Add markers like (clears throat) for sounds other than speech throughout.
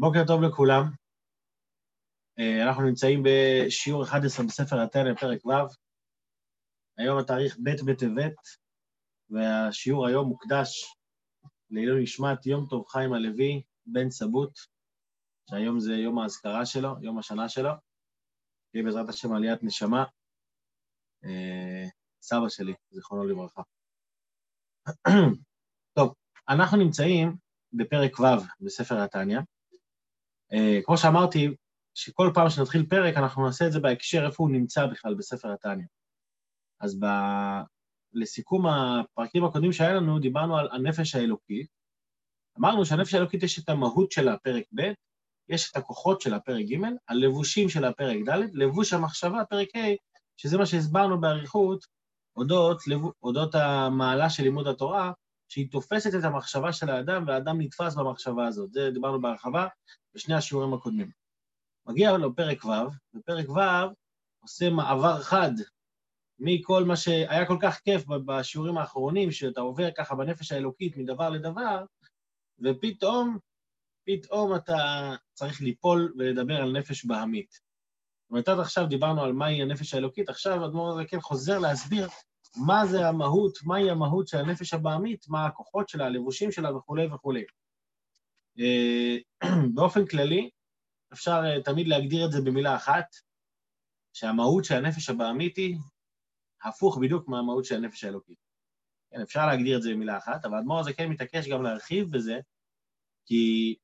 בוקר טוב לכולם. אה, אנחנו נמצאים בשיעור 11 בספר התנא, פרק ו'. היום התאריך ב' בטבת, והשיעור היום מוקדש לעילוי נשמת יום טוב חיים הלוי, בן סבוט, שהיום זה יום האזכרה שלו, יום השנה שלו. תהיה בעזרת השם עליית נשמה. אה, סבא שלי, זיכרונו לברכה. (clears throat) טוב, אנחנו נמצאים בפרק ו' בספר התניא. Uh, כמו שאמרתי, שכל פעם שנתחיל פרק, אנחנו נעשה את זה בהקשר איפה הוא נמצא בכלל בספר התניא. אז ב... לסיכום הפרקים הקודמים שהיה לנו, דיברנו על הנפש האלוקית. אמרנו שהנפש האלוקית יש את המהות של הפרק ב', יש את הכוחות של הפרק ג', הלבושים של הפרק ד', לבוש המחשבה, פרק ה', שזה מה שהסברנו באריכות, אודות, אודות המעלה של לימוד התורה, שהיא תופסת את המחשבה של האדם, והאדם נתפס במחשבה הזאת. זה דיברנו בהרחבה בשני השיעורים הקודמים. מגיע לו פרק ו', ופרק ו' עושה מעבר חד מכל מה שהיה כל כך כיף בשיעורים האחרונים, שאתה עובר ככה בנפש האלוקית מדבר לדבר, ופתאום, פתאום אתה צריך ליפול ולדבר על נפש בהמית. זאת אומרת, עד עכשיו דיברנו על מהי הנפש האלוקית, עכשיו אדמו"ר הזה כן חוזר להסביר מה זה המהות, מהי המהות של הנפש הבעמית, מה הכוחות שלה, הלבושים שלה וכולי וכולי. אה, (clears throat) באופן כללי, אפשר אה, תמיד להגדיר את זה במילה אחת, שהמהות של הנפש הבעמית היא הפוך בדיוק מהמהות של הנפש האלוקית. כן, אפשר להגדיר את זה במילה אחת, אבל האדמו"ר הזה כן מתעקש גם להרחיב בזה, כי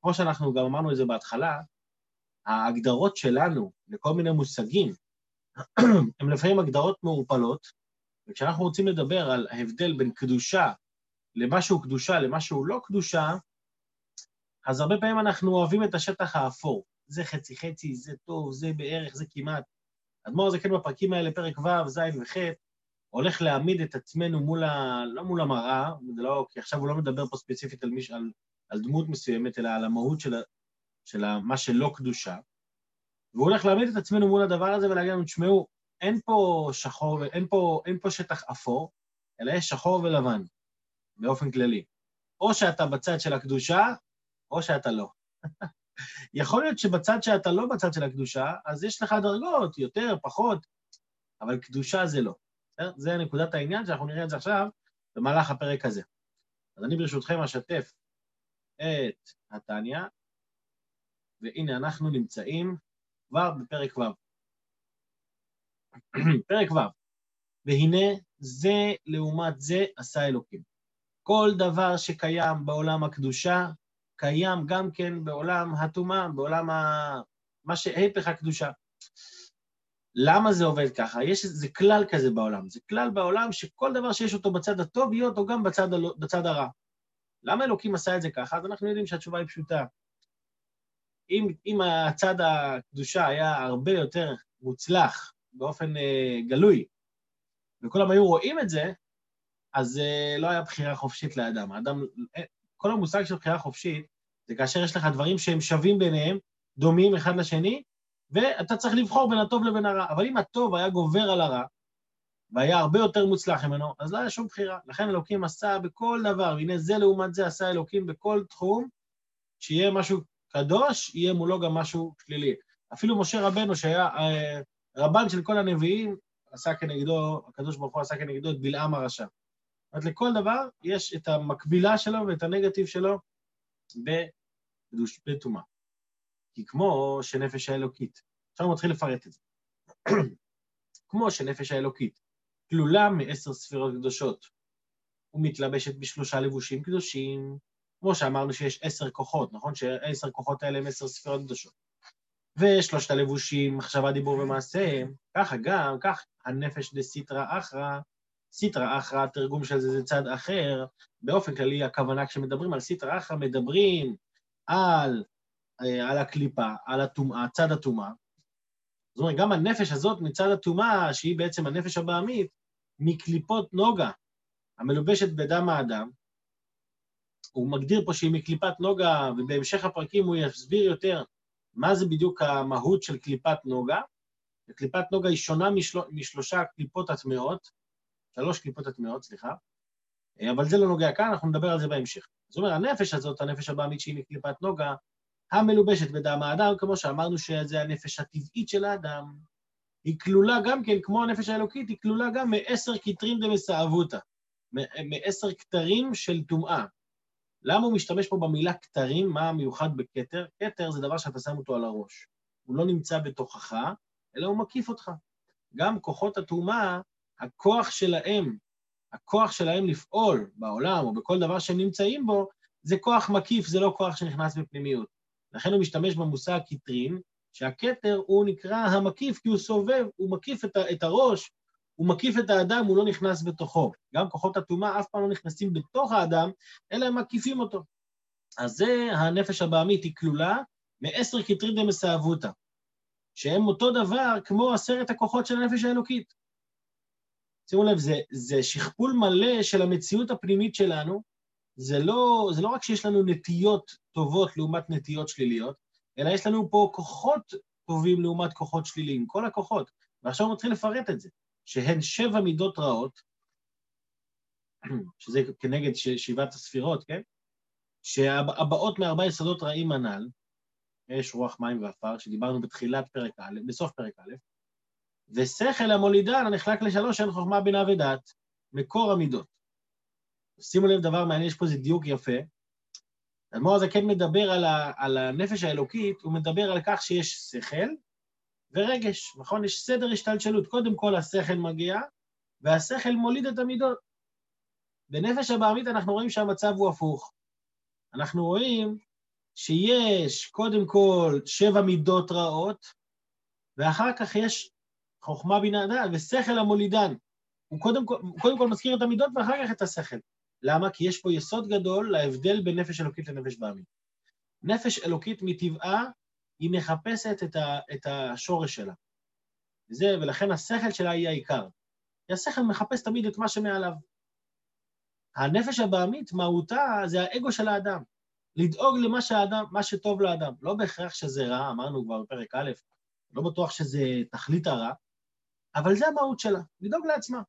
כמו שאנחנו גם אמרנו את זה בהתחלה, ההגדרות שלנו לכל מיני מושגים (clears throat) הן לפעמים הגדרות מעורפלות, וכשאנחנו רוצים לדבר על ההבדל בין קדושה למשהו קדושה למשהו לא קדושה, אז הרבה פעמים אנחנו אוהבים את השטח האפור. זה חצי-חצי, זה טוב, זה בערך, זה כמעט. אדמו"ר זה כן בפרקים האלה, פרק ו', ז' וח', הולך להעמיד את עצמנו מול ה... לא מול המראה, לא, כי עכשיו הוא לא מדבר פה ספציפית על, מיש, על, על דמות מסוימת, אלא על המהות של, של מה שלא קדושה. והוא הולך להעמיד את עצמנו מול הדבר הזה ולהגיד לנו, תשמעו, אין פה שחור, אין פה, אין פה שטח אפור, אלא יש שחור ולבן, באופן כללי. או שאתה בצד של הקדושה, או שאתה לא. (laughs) יכול להיות שבצד שאתה לא בצד של הקדושה, אז יש לך דרגות, יותר, פחות, אבל קדושה זה לא. זה נקודת העניין, שאנחנו נראה את זה עכשיו במהלך הפרק הזה. אז אני ברשותכם אשתף את התניא, והנה אנחנו נמצאים כבר בפרק ו'. (clears throat) פרק ו', והנה זה לעומת זה עשה אלוקים. כל דבר שקיים בעולם הקדושה, קיים גם כן בעולם הטומאה, בעולם ה... מה שהיפך הקדושה. למה זה עובד ככה? יש איזה כלל כזה בעולם. זה כלל בעולם שכל דבר שיש אותו בצד הטוב, יהיה אותו גם בצד, הלא, בצד הרע. למה אלוקים עשה את זה ככה? אז אנחנו יודעים שהתשובה היא פשוטה. אם, אם הצד הקדושה היה הרבה יותר מוצלח באופן אה, גלוי, וכולם היו רואים את זה, אז אה, לא היה בחירה חופשית לאדם. האדם, אה, כל המושג של בחירה חופשית זה כאשר יש לך דברים שהם שווים ביניהם, דומים אחד לשני, ואתה צריך לבחור בין הטוב לבין הרע. אבל אם הטוב היה גובר על הרע, והיה הרבה יותר מוצלח ממנו, אז לא היה שום בחירה. לכן אלוקים עשה בכל דבר, והנה זה לעומת זה עשה אלוקים בכל תחום, שיהיה משהו קדוש, יהיה מולו גם משהו שלילי. אפילו משה רבנו, שהיה אה, רבן של כל הנביאים, עשה כנגדו, הקדוש ברוך הוא עשה כנגדו את בלעם הרשע. אומרת, לכל דבר יש את המקבילה שלו ואת הנגטיב שלו בטומאה. כי כמו שנפש האלוקית, עכשיו הוא מתחיל לפרט את זה. (clears throat) כמו שנפש האלוקית כלולה מעשר ספירות קדושות ומתלבשת בשלושה לבושים קדושים, כמו שאמרנו שיש עשר כוחות, נכון? שעשר כוחות האלה הם עשר ספירות קדושות. ושלושת הלבושים, מחשבה, דיבור ומעשה, ככה גם, כך הנפש דסיטרא אחרא, סיטרא אחרא, התרגום של זה זה צד אחר. באופן כללי, הכוונה כשמדברים על סיטרא אחרא, מדברים על, אה, על הקליפה, על הטומאה, צד הטומאה. זאת אומרת, גם הנפש הזאת מצד הטומאה, שהיא בעצם הנפש הבעמית, מקליפות נוגה, המלובשת בדם האדם, הוא מגדיר פה שהיא מקליפת נוגה, ובהמשך הפרקים הוא יסביר יותר מה זה בדיוק המהות של קליפת נוגה. קליפת נוגה היא שונה משל... משלושה קליפות הטמעות, שלוש קליפות הטמעות, סליחה, אבל זה לא נוגע כאן, אנחנו נדבר על זה בהמשך. זאת אומרת, הנפש הזאת, הנפש הבעמית שהיא מקליפת נוגה, המלובשת בדם האדם, כמו שאמרנו שזה הנפש הטבעית של האדם, היא כלולה גם כן, כמו הנפש האלוקית, היא כלולה גם מעשר כתרים דמסאבותא, מעשר כתרים של טומאה. למה הוא משתמש פה במילה כתרים? מה המיוחד בכתר? כתר זה דבר שאתה שם אותו על הראש. הוא לא נמצא בתוכך, אלא הוא מקיף אותך. גם כוחות הטומאה, הכוח שלהם, הכוח שלהם לפעול בעולם או בכל דבר שהם נמצאים בו, זה כוח מקיף, זה לא כוח שנכנס בפנימיות. לכן הוא משתמש במושג כתרים, שהכתר הוא נקרא המקיף, כי הוא סובב, הוא מקיף את, את הראש, הוא מקיף את האדם, הוא לא נכנס בתוכו. גם כוחות הטומאה אף פעם לא נכנסים בתוך האדם, אלא הם מקיפים אותו. אז זה הנפש הבעמית, היא כלולה מעשר כתרים דמסאבותא, שהם אותו דבר כמו עשרת הכוחות של הנפש האלוקית. שימו לב, זה, זה שכפול מלא של המציאות הפנימית שלנו, זה לא, זה לא רק שיש לנו נטיות טובות לעומת נטיות שליליות, אלא יש לנו פה כוחות טובים לעומת כוחות שליליים, כל הכוחות. ועכשיו הוא מתחיל לפרט את זה, שהן שבע מידות רעות, (clears throat) שזה כנגד שבעת הספירות, כן? שהבאות מארבע יסודות רעים הנ"ל, אש, רוח, מים ועפר, שדיברנו בתחילת פרק א', בסוף פרק א', ושכל המולידן הנחלק לשלוש, אין חוכמה, בינה ודעת, מקור המידות. שימו לב דבר מעניין, יש פה איזה דיוק יפה. האדמו"ר הזה כן מדבר על, ה, על הנפש האלוקית, הוא מדבר על כך שיש שכל ורגש, נכון? יש סדר השתלשלות. קודם כל השכל מגיע, והשכל מוליד את המידות. בנפש הבעמית אנחנו רואים שהמצב הוא הפוך. אנחנו רואים שיש קודם כל שבע מידות רעות, ואחר כך יש חוכמה בינה דעת ושכל המולידן. הוא קודם כל, הוא קודם כל מזכיר את המידות ואחר כך את השכל. למה? כי יש פה יסוד גדול להבדל בין נפש אלוקית לנפש בעמית. נפש אלוקית מטבעה, היא מחפשת את, ה, את השורש שלה. וזה, ולכן השכל שלה היא העיקר. כי השכל מחפש תמיד את מה שמעליו. הנפש הבעמית, מהותה, זה האגו של האדם. לדאוג למה שהאדם, מה שטוב לאדם. לא בהכרח שזה רע, אמרנו כבר בפרק א', לא בטוח שזה תכלית הרע, אבל זה המהות שלה, לדאוג לעצמה.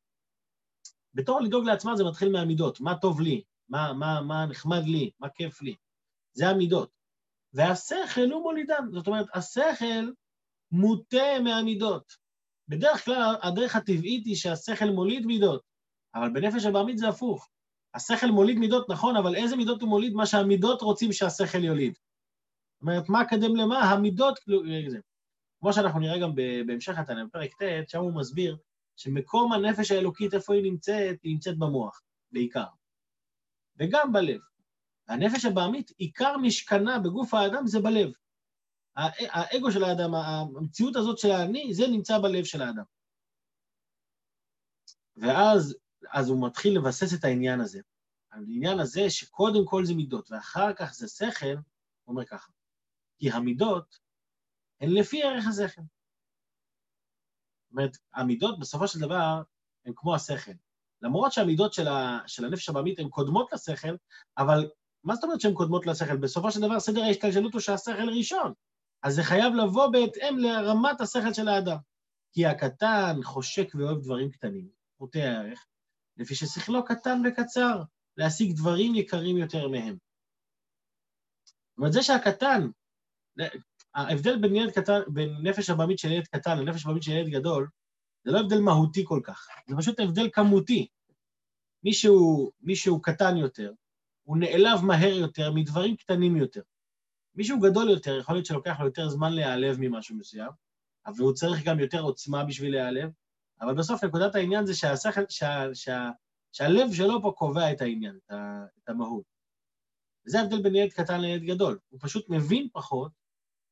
בתור לדאוג לעצמה זה מתחיל מהמידות, מה טוב לי, מה, מה, מה נחמד לי, מה כיף לי. זה המידות. והשכל הוא מולידן, זאת אומרת, השכל מוטה מהמידות. בדרך כלל הדרך הטבעית היא שהשכל מוליד מידות, אבל בנפש הבעמית זה הפוך. השכל מוליד מידות, נכון, אבל איזה מידות הוא מוליד? מה שהמידות רוצים שהשכל יוליד. זאת אומרת, מה קדם למה? המידות, זה. כמו שאנחנו נראה גם בהמשך התנא, בפרק ט', שם הוא מסביר שמקום הנפש האלוקית, איפה היא נמצאת? היא נמצאת במוח, בעיקר. וגם בלב. הנפש הבעמית, עיקר משכנה בגוף האדם זה בלב. האגו של האדם, המציאות הזאת של האני, זה נמצא בלב של האדם. ואז אז הוא מתחיל לבסס את העניין הזה. העניין הזה שקודם כל זה מידות ואחר כך זה שכל, הוא אומר ככה, כי המידות הן לפי ערך השכל. זאת אומרת, המידות בסופו של דבר הן כמו השכל. למרות שהמידות של, ה, של הנפש הבעמית הן קודמות לשכל, אבל מה זאת אומרת שהן קודמות לשכל? בסופו של דבר סדר ההשתלשלות הוא שהשכל ראשון. אז זה חייב לבוא בהתאם לרמת השכל של האדם. כי הקטן חושק ואוהב דברים קטנים, פרוטי הערך, לפי ששכלו קטן וקצר, להשיג דברים יקרים יותר מהם. זאת אומרת, זה שהקטן, ההבדל בין ילד קטן, בין נפש הבעמית של ילד קטן לנפש הבעמית של ילד גדול, זה לא הבדל מהותי כל כך, זה פשוט הבדל כמותי. מישהו, מישהו קטן יותר, הוא נעלב מהר יותר מדברים קטנים יותר. מישהו גדול יותר, יכול להיות שלוקח לו יותר זמן להיעלב ממשהו מסוים, אבל הוא צריך גם יותר עוצמה בשביל להיעלב, אבל בסוף נקודת העניין זה שהשכל, שה, שה, שהלב שלו פה קובע את העניין, את המהות. וזה ההבדל בין ילד קטן לילד גדול. הוא פשוט מבין פחות,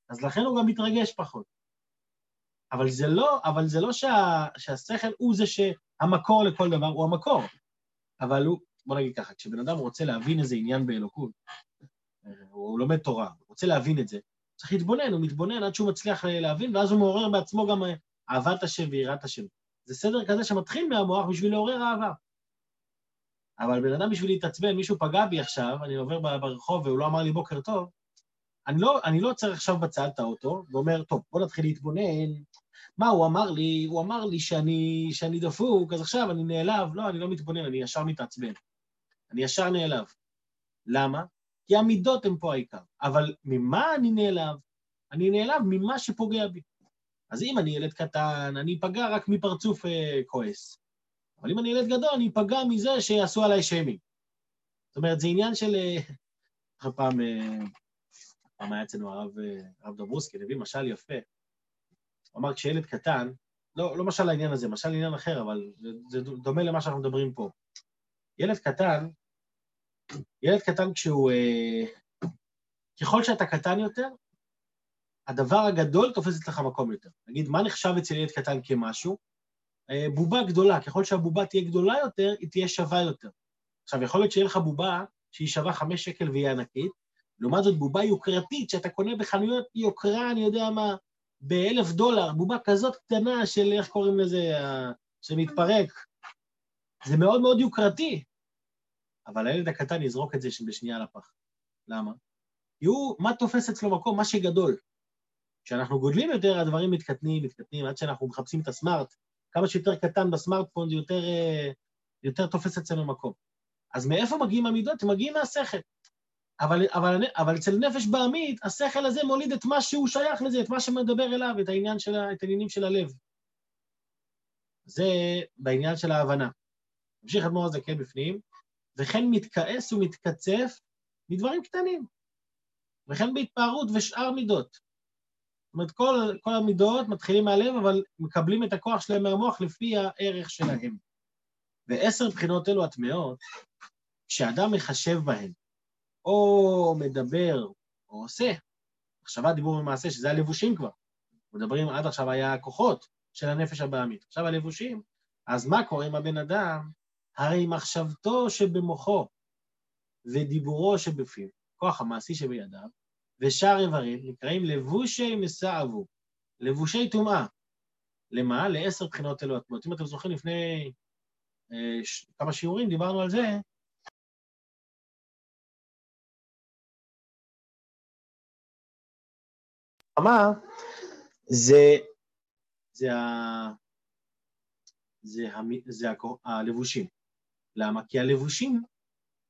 אז לכן הוא גם מתרגש פחות. אבל זה לא, אבל זה לא שה, שהשכל הוא זה שהמקור לכל דבר, הוא המקור. אבל הוא, בוא נגיד ככה, כשבן אדם רוצה להבין איזה עניין באלוקות, הוא לומד תורה, הוא רוצה להבין את זה, צריך להתבונן, הוא מתבונן עד שהוא מצליח להבין, ואז הוא מעורר בעצמו גם אהבת השם ויראת השם. זה סדר כזה שמתחיל מהמוח בשביל לעורר אהבה. אבל בן אדם בשביל להתעצבן, מישהו פגע בי עכשיו, אני עובר ברחוב והוא לא אמר לי בוקר טוב, אני לא, אני לא עוצר עכשיו בצד את האוטו ואומר, טוב, בוא נתחיל להתבונן, מה הוא אמר לי? הוא אמר לי שאני, שאני דפוק, אז עכשיו אני נעלב. לא, אני לא מתבונן, אני ישר מתעצבן. אני ישר נעלב. למה? כי המידות הן פה העיקר. אבל ממה אני נעלב? אני נעלב ממה שפוגע בי. אז אם אני ילד קטן, אני אפגע רק מפרצוף אה, כועס. אבל אם אני ילד גדול, אני אפגע מזה שיעשו עליי שיימינג. זאת אומרת, זה עניין של... אה, אחרי (laughs) פעם, אה, פעם היה אצלנו הרב, אה, דברוסקי, הביא משל יפה. הוא אמר, כשילד קטן, לא, לא משל לעניין הזה, משל לעניין אחר, אבל זה, זה דומה למה שאנחנו מדברים פה. ילד קטן, ילד קטן כשהוא... ככל שאתה קטן יותר, הדבר הגדול תופס אצלך מקום יותר. נגיד, מה נחשב אצל ילד קטן כמשהו? אה, בובה גדולה. ככל שהבובה תהיה גדולה יותר, היא תהיה שווה יותר. עכשיו, יכול להיות שיהיה לך בובה שהיא שווה חמש שקל והיא ענקית, לעומת זאת בובה יוקרתית שאתה קונה בחנויות יוקרה, אני יודע מה, באלף דולר, בובה כזאת קטנה של, איך קוראים לזה, שמתפרק. זה מאוד מאוד יוקרתי, אבל הילד הקטן יזרוק את זה בשנייה לפח. למה? כי הוא, מה תופס אצלו מקום? מה שגדול. כשאנחנו גודלים יותר, הדברים מתקטנים, מתקטנים, עד שאנחנו מחפשים את הסמארט. כמה שיותר קטן בסמארטפון, זה יותר, אה, יותר תופס אצלנו מקום. אז מאיפה מגיעים המידות? מגיעים מהשכל. אבל, אבל, אבל אצל נפש בעמית, השכל הזה מוליד את מה שהוא שייך לזה, את מה שמדבר אליו, את, העניין של, את העניינים של הלב. זה בעניין של ההבנה. נמשיך אדמו"ר הזקן בפנים, וכן מתכעס ומתקצף מדברים קטנים, וכן בהתפארות ושאר מידות. אומרת, כל, כל המידות מתחילים מהלב, אבל מקבלים את הכוח שלהם מהמוח לפי הערך שלהם. ועשר בחינות אלו הטמעות, כשאדם מחשב בהן, או מדבר, או עושה, מחשבה, דיבור ומעשה, שזה הלבושים כבר. מדברים, עד עכשיו היה הכוחות של הנפש הבעמית. עכשיו הלבושים, אז מה קורה עם הבן אדם? הרי מחשבתו שבמוחו ודיבורו שבפיו, כוח המעשי שבידיו, ושאר איברים נקראים לבושי מסעבו, לבושי טומאה. למה? לעשר בחינות אלו הטמעות. אם אתם זוכרים, לפני אה, ש... כמה שיעורים דיברנו על זה, מה זה, זה, ה, זה, ה, זה ה, הלבושים. למה? כי הלבושים,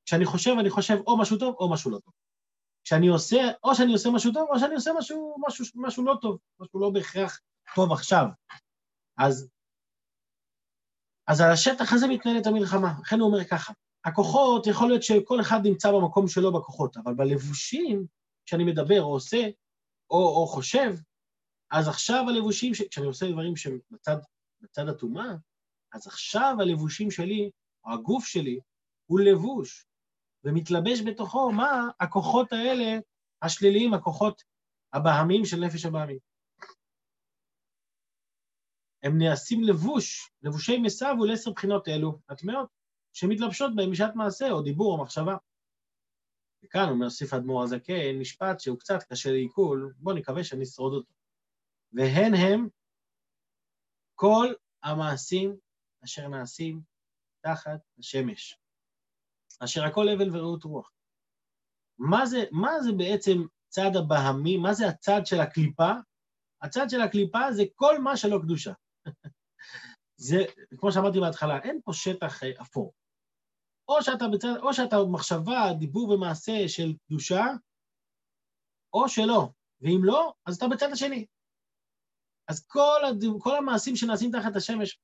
כשאני חושב, אני חושב או משהו טוב או משהו לא טוב. שאני עושה, או שאני עושה משהו טוב, או שאני עושה משהו, משהו, משהו לא טוב, משהו לא בהכרח טוב עכשיו. אז, אז על השטח הזה מתנהלת המלחמה. לכן הוא אומר ככה, הכוחות, יכול להיות שכל אחד נמצא במקום שלו בכוחות, אבל בלבושים, כשאני מדבר או עושה, או, או חושב, אז עכשיו הלבושים, ש... כשאני עושה דברים שבצד בצד הטומאה, אז עכשיו הלבושים שלי, או הגוף שלי, הוא לבוש. ומתלבש בתוכו מה הכוחות האלה, השליליים, הכוחות הבהמיים של נפש הבהמית. הם נעשים לבוש, לבושי מסב ולעשר בחינות אלו, הטמעות, שמתלבשות בהם בשעת מעשה או דיבור או מחשבה. וכאן אומר סיף אדמו"ר הזקן, משפט שהוא קצת קשה לעיכול, בואו נקווה שנשרוד אותו. והן הם כל המעשים אשר נעשים תחת השמש. אשר הכל הבל ורעות רוח. מה זה, מה זה בעצם צד הבהמי? מה זה הצד של הקליפה? הצד של הקליפה זה כל מה שלא קדושה. (laughs) זה, כמו שאמרתי בהתחלה, אין פה שטח אה, אפור. או שאתה, בצד, או שאתה מחשבה, דיבור ומעשה של קדושה, או שלא. ואם לא, אז אתה בצד השני. אז כל, הד... כל המעשים שנעשים תחת השמש,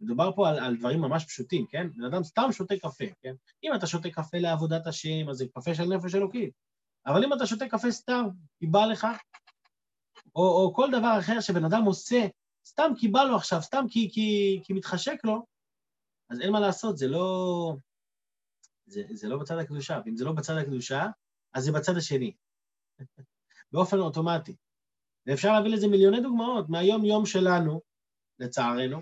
מדובר פה על, על דברים ממש פשוטים, כן? בן אדם סתם שותה קפה, כן? אם אתה שותה קפה לעבודת השם, אז זה קפה של נפש אלוקית. אבל אם אתה שותה קפה סתם, כי בא לך, או, או כל דבר אחר שבן אדם עושה, סתם כי בא לו עכשיו, סתם כי, כי, כי מתחשק לו, אז אין מה לעשות, זה לא, זה, זה לא בצד הקדושה. ואם זה לא בצד הקדושה, אז זה בצד השני. (laughs) באופן אוטומטי. ואפשר להביא לזה מיליוני דוגמאות מהיום-יום שלנו, לצערנו,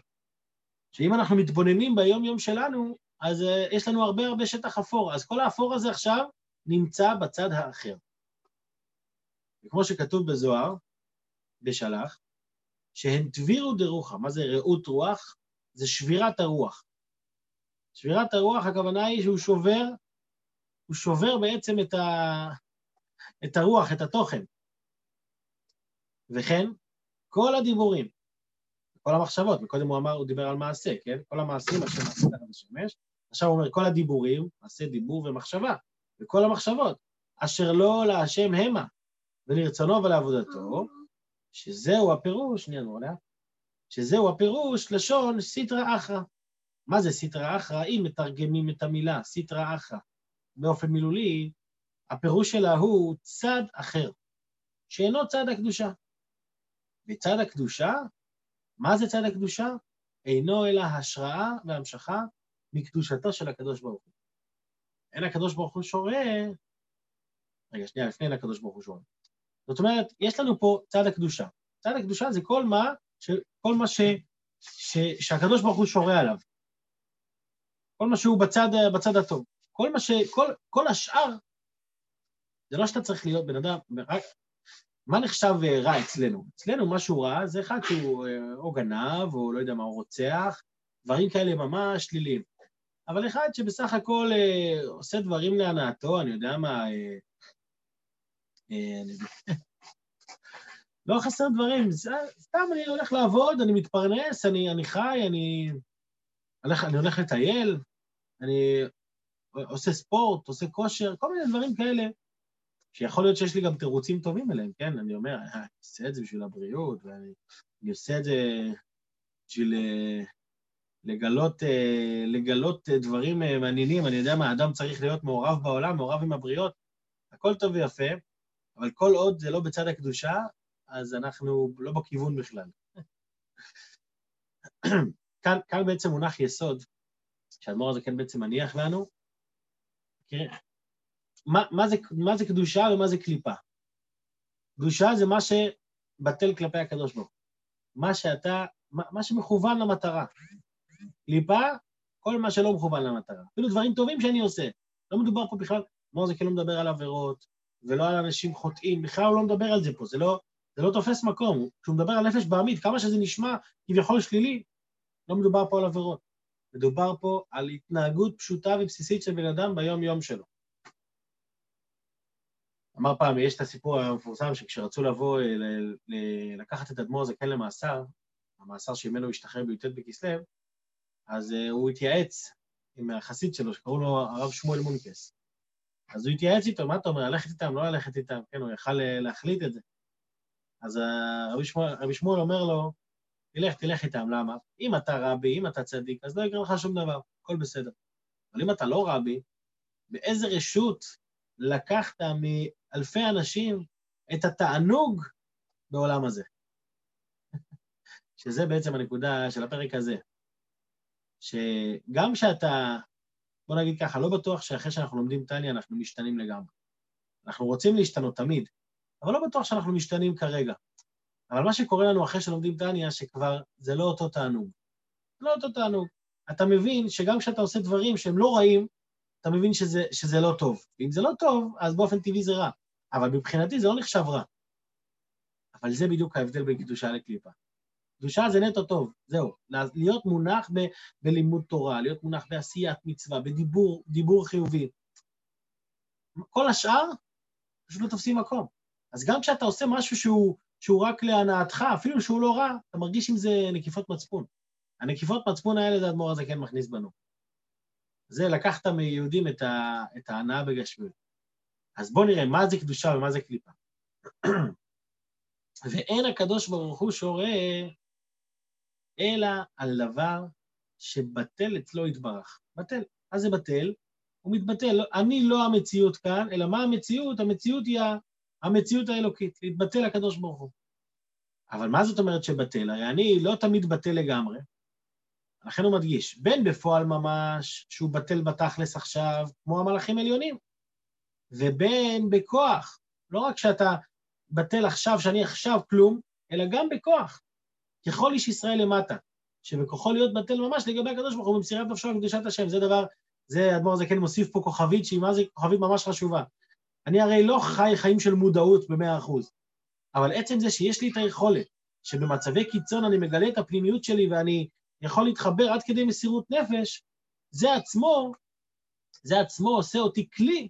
שאם אנחנו מתבוננים ביום-יום שלנו, אז uh, יש לנו הרבה הרבה שטח אפור. אז כל האפור הזה עכשיו נמצא בצד האחר. וכמו שכתוב בזוהר, בשלח, שהן תבירו דרוחה. מה זה רעות רוח? זה שבירת הרוח. שבירת הרוח, הכוונה היא שהוא שובר, הוא שובר בעצם את, ה... את הרוח, את התוכן. וכן, כל הדיבורים, כל המחשבות, מקודם הוא אמר, הוא דיבר על מעשה, כן? כל המעשים אשר נעשו תחת השמש, עכשיו הוא אומר כל הדיבורים, מעשה דיבור ומחשבה, וכל המחשבות, אשר לא להשם המה, ולרצונו ולעבודתו, שזהו הפירוש, שנייה נורא לאט, שזהו הפירוש לשון סיטרא אחרא. מה זה סיטרא אחרא? אם מתרגמים את המילה סיטרא אחרא באופן מילולי, הפירוש שלה הוא צד אחר, שאינו צד הקדושה. וצד הקדושה, מה זה צד הקדושה? אינו אלא השראה והמשכה מקדושתו של הקדוש ברוך הוא. אין הקדוש ברוך הוא שורה... רגע, שנייה, לפני אין הקדוש ברוך הוא שורה. זאת אומרת, יש לנו פה צד הקדושה. צד הקדושה זה כל מה, ש, כל מה ש, ש, שהקדוש ברוך הוא שורה עליו. כל מה שהוא בצד, בצד הטוב. כל מה ש... כל, כל השאר, זה לא שאתה צריך להיות בן אדם, רק... מה נחשב אה, רע אצלנו? אצלנו משהו רע זה אחד שהוא אה, או גנב, או לא יודע מה, הוא רוצח, דברים כאלה ממש שליליים. אבל אחד שבסך הכל אה, עושה דברים להנאתו, אני יודע מה, אה, אה, אני... לא חסר דברים, סתם אני הולך לעבוד, אני מתפרנס, אני, אני חי, אני הולך, אני הולך לטייל, אני עושה ספורט, עושה כושר, כל מיני דברים כאלה, שיכול להיות שיש לי גם תירוצים טובים אליהם, כן? אני אומר, אה, אני עושה את זה בשביל הבריאות, ואני עושה את זה בשביל אה, לגלות, אה, לגלות דברים מעניינים, אני יודע מה, אדם צריך להיות מעורב בעולם, מעורב עם הבריות, הכל טוב ויפה, אבל כל עוד זה לא בצד הקדושה, אז אנחנו לא בכיוון בכלל. (clears throat) (clears throat) כאן, כאן בעצם מונח יסוד, שהאדמו"ר הזה כן בעצם מניח לנו. כן? מה, מה, זה, מה זה קדושה ומה זה קליפה? קדושה זה מה שבטל כלפי הקדוש ברוך הוא. מה שאתה, מה, מה שמכוון למטרה. קליפה, כל מה שלא מכוון למטרה. אפילו דברים טובים שאני עושה. לא מדובר פה בכלל, אדמו"ר זה כאילו מדבר על עבירות, ולא על אנשים חוטאים, בכלל הוא לא מדבר על זה פה, זה לא, זה לא תופס מקום. כשהוא מדבר על נפש בעמית, כמה שזה נשמע כביכול שלילי, לא מדובר פה על עבירות. מדובר פה על התנהגות פשוטה ובסיסית של בן אדם ביום-יום שלו. אמר פעם, יש את הסיפור המפורסם שכשרצו לבוא אה, לקחת את אדמו"ר זקן למאסר, המאסר שממנו השתחרר בי"ט בכסלו, אז אה, הוא התייעץ עם החסיד שלו, שקראו לו הרב שמואל מונקס. אז הוא התייעץ איתו, מה אתה אומר, ללכת איתם, לא ללכת איתם? כן, הוא יכל אה, להחליט את זה. אז רבי שמואל, רבי שמואל אומר לו, תלך, תלך איתם, למה? אם אתה רבי, אם אתה צדיק, אז לא יקרה לך שום דבר, הכל בסדר. אבל אם אתה לא רבי, באיזה רשות לקחת מאלפי אנשים את התענוג בעולם הזה? (laughs) שזה בעצם הנקודה של הפרק הזה. שגם כשאתה, בוא נגיד ככה, לא בטוח שאחרי שאנחנו לומדים טניה אנחנו משתנים לגמרי. אנחנו רוצים להשתנות תמיד, אבל לא בטוח שאנחנו משתנים כרגע. אבל מה שקורה לנו אחרי שלומדים טניה, שכבר זה לא אותו תענוג. לא אותו תענוג. אתה מבין שגם כשאתה עושה דברים שהם לא רעים, אתה מבין שזה, שזה לא טוב. ואם זה לא טוב, אז באופן טבעי זה רע. אבל מבחינתי זה לא נחשב רע. אבל זה בדיוק ההבדל בין קדושה לקליפה. קדושה זה נטו טוב, זהו. להיות מונח ב, בלימוד תורה, להיות מונח בעשיית מצווה, בדיבור דיבור חיובי. כל השאר פשוט לא תופסים מקום. אז גם כשאתה עושה משהו שהוא שהוא רק להנאתך, אפילו שהוא לא רע, אתה מרגיש עם זה נקיפות מצפון. הנקיפות מצפון האלה זה האדמו"ר הזה כן מכניס בנו. זה לקחת מיהודים את, ה, את ההנאה בגשמיות. אז בואו נראה מה זה קדושה ומה זה קליפה. (clears throat) ואין הקדוש ברוך הוא שורה אלא על דבר שבטל אצלו יתברך. בטל. מה זה בטל? הוא מתבטל. אני לא המציאות כאן, אלא מה המציאות? המציאות היא המציאות האלוקית, להתבטל לקדוש ברוך הוא. אבל מה זאת אומרת שבטל? הרי אני לא תמיד בטל לגמרי, לכן הוא מדגיש, בין בפועל ממש, שהוא בטל בתכלס עכשיו, כמו המלאכים עליונים, ובין בכוח. לא רק שאתה בטל עכשיו, שאני עכשיו כלום, אלא גם בכוח. ככל איש ישראל למטה, שבכוחו להיות בטל ממש לגבי הקדוש ברוך הוא במסירת נפשו וקדושת השם. זה דבר, זה, אדמו"ר זקן מוסיף פה כוכבית, שהיא מה זה כוכבית ממש חשובה. אני הרי לא חי חיים של מודעות במאה אחוז, אבל עצם זה שיש לי את היכולת, שבמצבי קיצון אני מגלה את הפנימיות שלי ואני יכול להתחבר עד כדי מסירות נפש, זה עצמו, זה עצמו עושה אותי כלי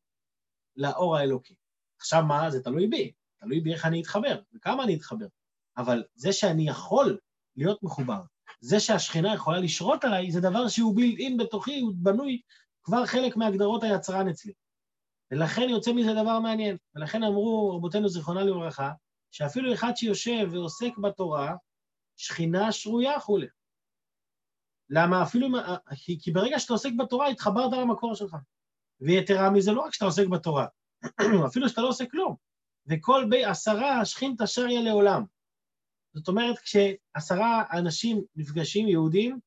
לאור האלוקי. עכשיו מה? זה תלוי בי, תלוי בי איך אני אתחבר וכמה אני אתחבר. אבל זה שאני יכול להיות מחובר, זה שהשכינה יכולה לשרות עליי, זה דבר שהוא בילד אין בתוכי, הוא בנוי כבר חלק מהגדרות היצרן אצלי. ולכן יוצא מזה דבר מעניין. ולכן אמרו רבותינו זיכרונה לברכה, שאפילו אחד שיושב ועוסק בתורה, שכינה שרויה כולי. למה? אפילו, כי, כי ברגע שאתה עוסק בתורה, התחברת למקור שלך. ויתרה מזה, לא רק שאתה עוסק בתורה, (clears throat) אפילו שאתה לא עושה כלום. וכל בי עשרה שכינתא שריה לעולם. זאת אומרת, כשעשרה אנשים נפגשים, יהודים,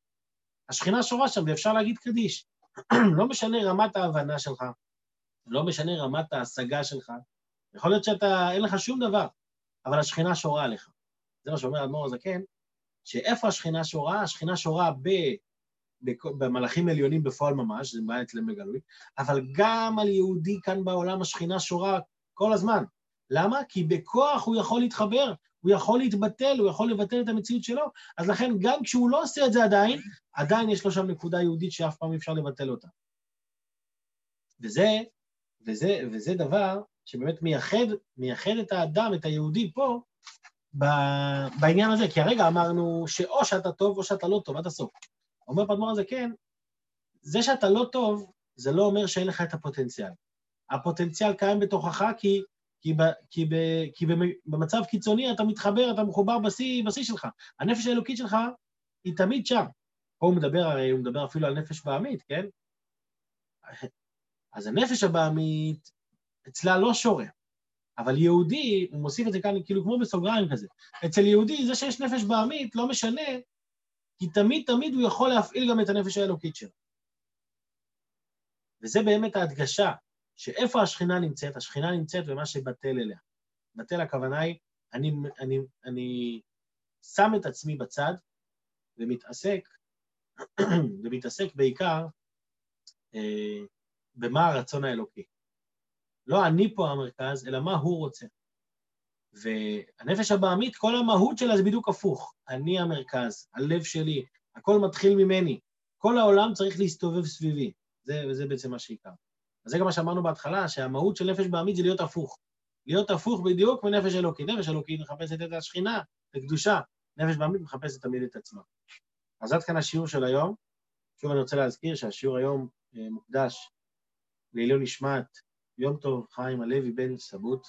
השכינה שורה שם ואפשר להגיד קדיש. (clears throat) לא משנה רמת ההבנה שלך, לא משנה רמת ההשגה שלך, יכול להיות שאתה, אין לך שום דבר, אבל השכינה שורה עליך. זה מה שאומר האדמו"ר הזקן, שאיפה השכינה שורה? השכינה שורה ב... במלאכים עליונים בפועל ממש, זה בא אצלם בגלוי, אבל גם על יהודי כאן בעולם השכינה שורה כל הזמן. למה? כי בכוח הוא יכול להתחבר, הוא יכול להתבטל, הוא יכול לבטל את המציאות שלו, אז לכן גם כשהוא לא עושה את זה עדיין, עדיין יש לו שם נקודה יהודית שאף פעם אי אפשר לבטל אותה. וזה, וזה, וזה דבר שבאמת מייחד, מייחד את האדם, את היהודי פה, בעניין הזה, כי הרגע אמרנו שאו שאתה טוב או שאתה לא טוב, עד הסוף. אומר פדמור הזה, כן, זה שאתה לא טוב, זה לא אומר שאין לך את הפוטנציאל. הפוטנציאל קיים בתוכך כי, כי, ב, כי, ב, כי במצב קיצוני אתה מתחבר, אתה מחובר בשיא, בשיא שלך. הנפש האלוקית שלך היא תמיד שם. פה הוא מדבר, הרי הוא מדבר אפילו על נפש בעמית, כן? אז הנפש הבעמית, אצלה לא שורה. אבל יהודי, הוא מוסיף את זה כאן כאילו כמו בסוגריים כזה. אצל יהודי, זה שיש נפש בעמית לא משנה, כי תמיד תמיד הוא יכול להפעיל גם את הנפש האלוקית שלו. וזה באמת ההדגשה, שאיפה השכינה נמצאת? השכינה נמצאת במה שבטל אליה. בטל הכוונה היא, אני, אני, אני שם את עצמי בצד ומתעסק, (clears throat) ומתעסק בעיקר אה, במה הרצון האלוקי. לא אני פה המרכז, אלא מה הוא רוצה. והנפש הבעמית, כל המהות שלה זה בדיוק הפוך. אני המרכז, הלב שלי, הכל מתחיל ממני. כל העולם צריך להסתובב סביבי. זה, וזה בעצם מה שעיקר. אז זה גם מה שאמרנו בהתחלה, שהמהות של נפש בעמית זה להיות הפוך. להיות הפוך בדיוק מנפש אלוקית. נפש אלוקית מחפשת את השכינה, את הקדושה. נפש בעמית מחפשת תמיד את עצמה. אז עד כאן השיעור של היום. שוב אני רוצה להזכיר שהשיעור היום אה, מוקדש לעילוי נשמת יום טוב חיים הלוי בן סבוט,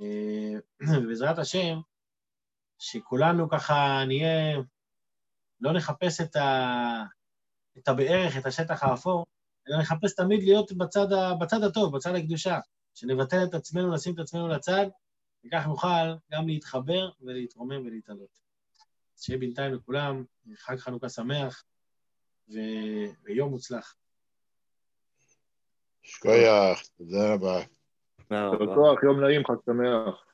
אה, (clears throat) ובעזרת השם, שכולנו ככה נהיה, לא נחפש את, ה, את הבערך, את השטח האפור, אלא נחפש תמיד להיות בצד, ה, בצד הטוב, בצד הקדושה, שנבטל את עצמנו, נשים את עצמנו לצד, וכך נוכל גם להתחבר ולהתרומם ולהתעלות. שיהיה בינתיים לכולם חג חנוכה שמח ו... ויום מוצלח. שכוייח, תודה רבה. תודה רבה. יום נעים, חג שמח.